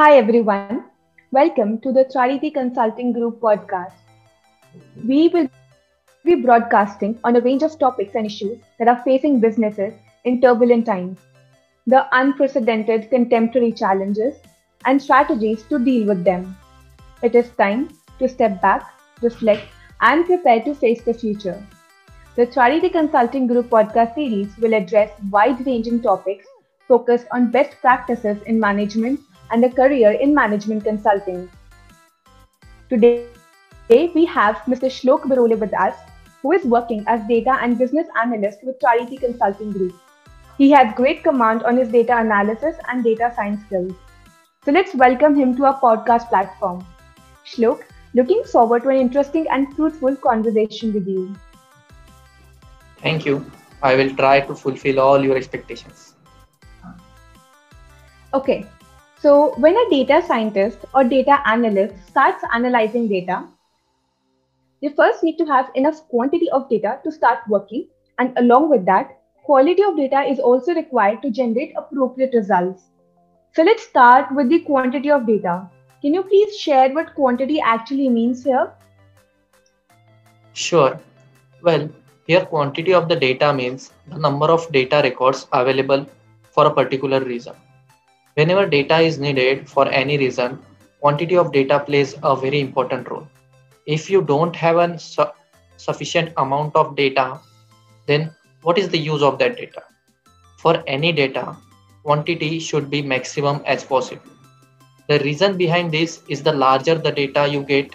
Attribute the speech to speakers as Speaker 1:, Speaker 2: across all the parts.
Speaker 1: Hi everyone. Welcome to the Charity Consulting Group podcast. We will be broadcasting on a range of topics and issues that are facing businesses in turbulent times, the unprecedented contemporary challenges, and strategies to deal with them. It is time to step back, reflect, and prepare to face the future. The Charity Consulting Group podcast series will address wide ranging topics focused on best practices in management and a career in management consulting. Today, we have Mr. Shlok Barole with us, who is working as data and business analyst with Charity Consulting Group. He has great command on his data analysis and data science skills. So let's welcome him to our podcast platform. Shlok, looking forward to an interesting and fruitful conversation with you.
Speaker 2: Thank you. I will try to fulfill all your expectations.
Speaker 1: Okay, so when a data scientist or data analyst starts analyzing data, they first need to have enough quantity of data to start working. And along with that, quality of data is also required to generate appropriate results. So let's start with the quantity of data. Can you please share what quantity actually means here?
Speaker 2: Sure. Well, here quantity of the data means the number of data records available for a particular reason. Whenever data is needed for any reason, quantity of data plays a very important role. If you don't have a su- sufficient amount of data, then what is the use of that data? For any data, quantity should be maximum as possible. The reason behind this is the larger the data you get,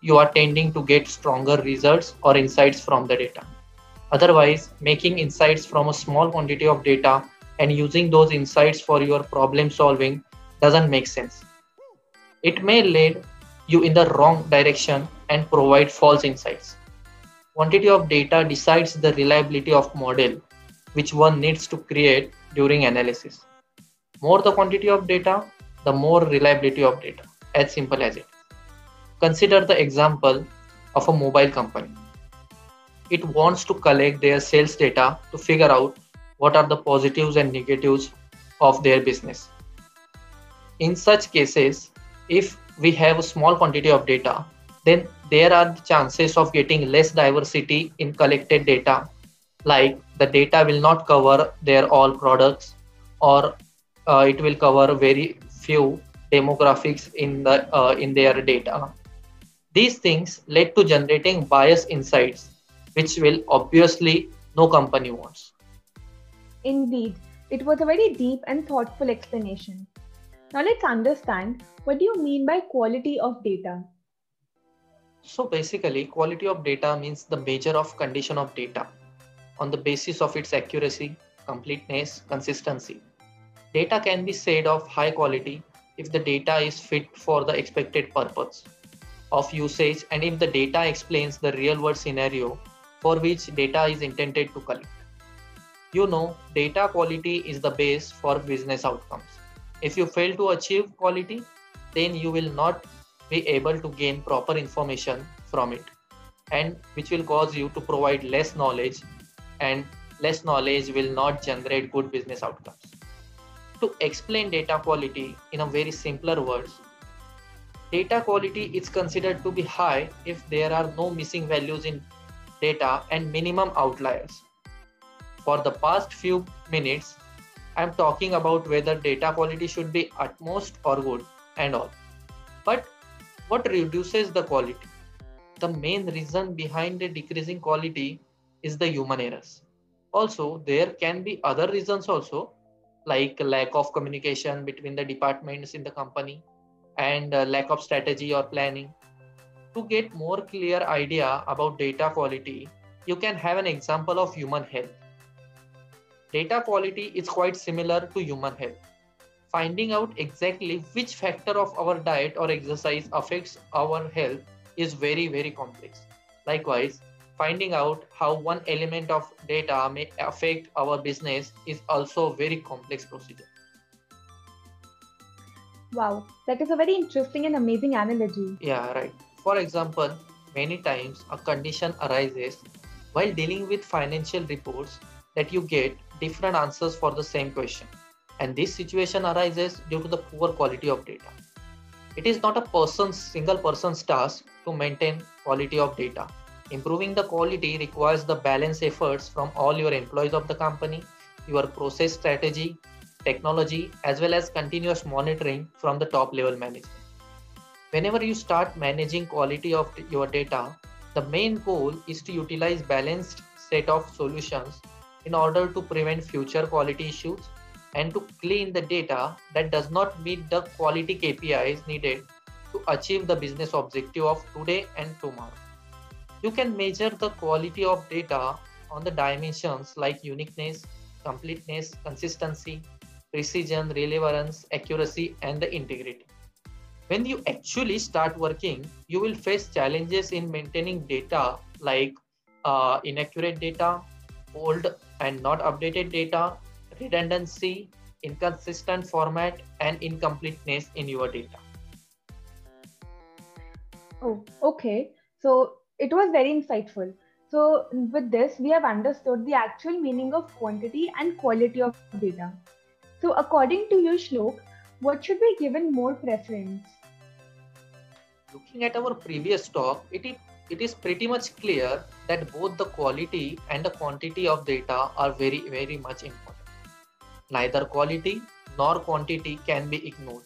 Speaker 2: you are tending to get stronger results or insights from the data. Otherwise, making insights from a small quantity of data and using those insights for your problem solving doesn't make sense. It may lead you in the wrong direction and provide false insights. Quantity of data decides the reliability of model which one needs to create during analysis. More the quantity of data, the more reliability of data. As simple as it. Consider the example of a mobile company. It wants to collect their sales data to figure out what are the positives and negatives of their business. In such cases, if we have a small quantity of data, then there are the chances of getting less diversity in collected data, like the data will not cover their all products or uh, it will cover very few demographics in the uh, in their data. These things led to generating bias insights, which will obviously no company wants.
Speaker 1: Indeed, it was a very deep and thoughtful explanation. Now let's understand what do you mean by quality of data?
Speaker 2: So basically, quality of data means the measure of condition of data on the basis of its accuracy, completeness, consistency. Data can be said of high quality if the data is fit for the expected purpose of usage and if the data explains the real world scenario for which data is intended to collect. You know, data quality is the base for business outcomes. If you fail to achieve quality, then you will not be able to gain proper information from it, and which will cause you to provide less knowledge, and less knowledge will not generate good business outcomes. To explain data quality in a very simpler words, data quality is considered to be high if there are no missing values in data and minimum outliers for the past few minutes, I'm talking about whether data quality should be utmost or good and all. But what reduces the quality? The main reason behind the decreasing quality is the human errors. Also, there can be other reasons also, like lack of communication between the departments in the company and uh, lack of strategy or planning. To get more clear idea about data quality, you can have an example of human health Data quality is quite similar to human health. Finding out exactly which factor of our diet or exercise affects our health is very, very complex. Likewise, finding out how one element of data may affect our business is also a very complex procedure.
Speaker 1: Wow, that is a very interesting and amazing analogy.
Speaker 2: Yeah, right. For example, many times a condition arises while dealing with financial reports that you get different answers for the same question. And this situation arises due to the poor quality of data. It is not a person's single person's task to maintain quality of data. Improving the quality requires the balance efforts from all your employees of the company, your process strategy, technology, as well as continuous monitoring from the top level management. Whenever you start managing quality of your data, the main goal is to utilize balanced set of solutions in order to prevent future quality issues and to clean the data that does not meet the quality KPIs needed to achieve the business objective of today and tomorrow. You can measure the quality of data on the dimensions like uniqueness, completeness, consistency, precision, relevance, accuracy, and the integrity. When you actually start working, you will face challenges in maintaining data like uh, inaccurate data, old and not updated data, redundancy, inconsistent format, and incompleteness in your data.
Speaker 1: Oh, okay. So it was very insightful. So with this, we have understood the actual meaning of quantity and quality of data. So according to you, Shlok, what should be given more preference?
Speaker 2: Looking at our previous talk, it is, it is pretty much clear that both the quality and the quantity of data are very, very much important. Neither quality nor quantity can be ignored.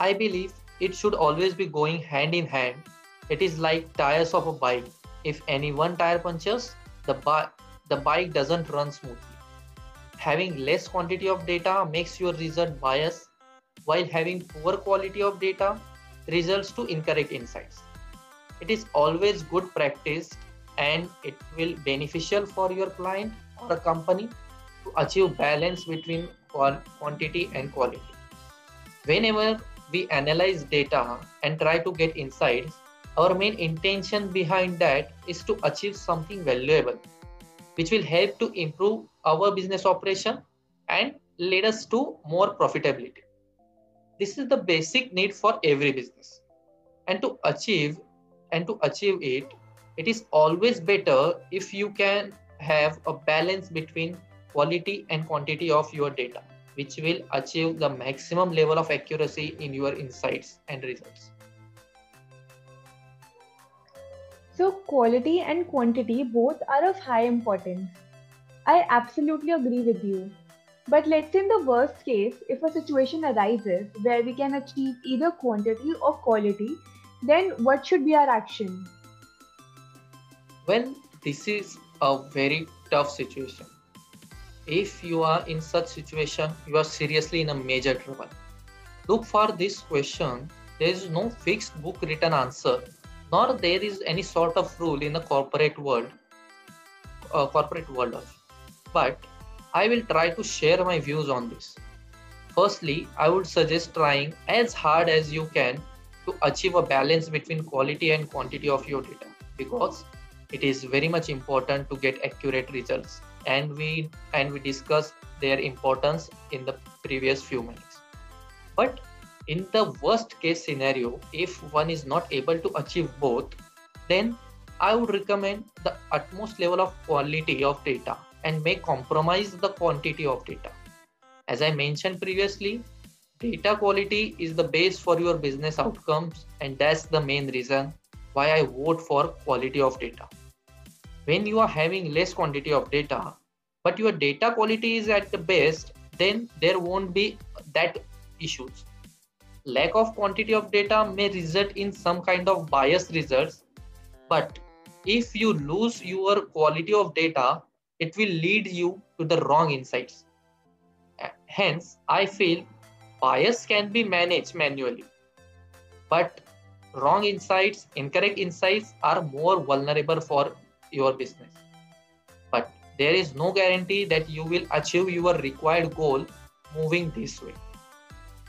Speaker 2: I believe it should always be going hand in hand. It is like tires of a bike. If any one tire punctures, the, bi- the bike doesn't run smoothly. Having less quantity of data makes your result biased, while having poor quality of data results to incorrect insights. It is always good practice and it will beneficial for your client or a company to achieve balance between quantity and quality. Whenever we analyze data and try to get insights, our main intention behind that is to achieve something valuable, which will help to improve our business operation and lead us to more profitability. This is the basic need for every business. And to achieve and to achieve it, it is always better if you can have a balance between quality and quantity of your data, which will achieve the maximum level of accuracy in your insights and results.
Speaker 1: So, quality and quantity both are of high importance. I absolutely agree with you. But let's say in the worst case, if a situation arises where we can achieve either quantity or quality, then what should be our action?
Speaker 2: Well, this is a very tough situation if you are in such situation you are seriously in a major trouble look for this question there is no fixed book written answer nor there is any sort of rule in the corporate world uh, corporate world also. but i will try to share my views on this firstly i would suggest trying as hard as you can to achieve a balance between quality and quantity of your data because it is very much important to get accurate results. And we and we discussed their importance in the previous few minutes. But in the worst case scenario if one is not able to achieve both then i would recommend the utmost level of quality of data and may compromise the quantity of data. As i mentioned previously data quality is the base for your business outcomes and that's the main reason why i vote for quality of data. When you are having less quantity of data but your data quality is at the best then there won't be that issues. Lack of quantity of data may result in some kind of biased results but if you lose your quality of data it will lead you to the wrong insights. Hence i feel bias can be managed manually but wrong insights incorrect insights are more vulnerable for your business. But there is no guarantee that you will achieve your required goal moving this way.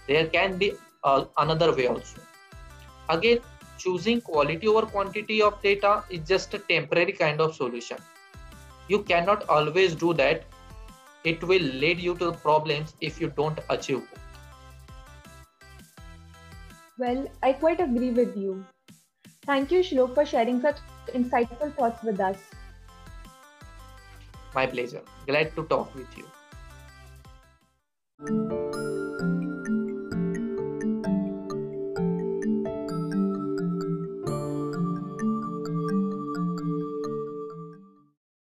Speaker 2: There can be uh, another way also. Again, choosing quality over quantity of data is just a temporary kind of solution. You cannot always do that. It will lead you to problems if you don't achieve.
Speaker 1: Well, I quite agree with you. Thank you, Shlok, for sharing such insightful thoughts with us.
Speaker 2: My pleasure. Glad to talk with you.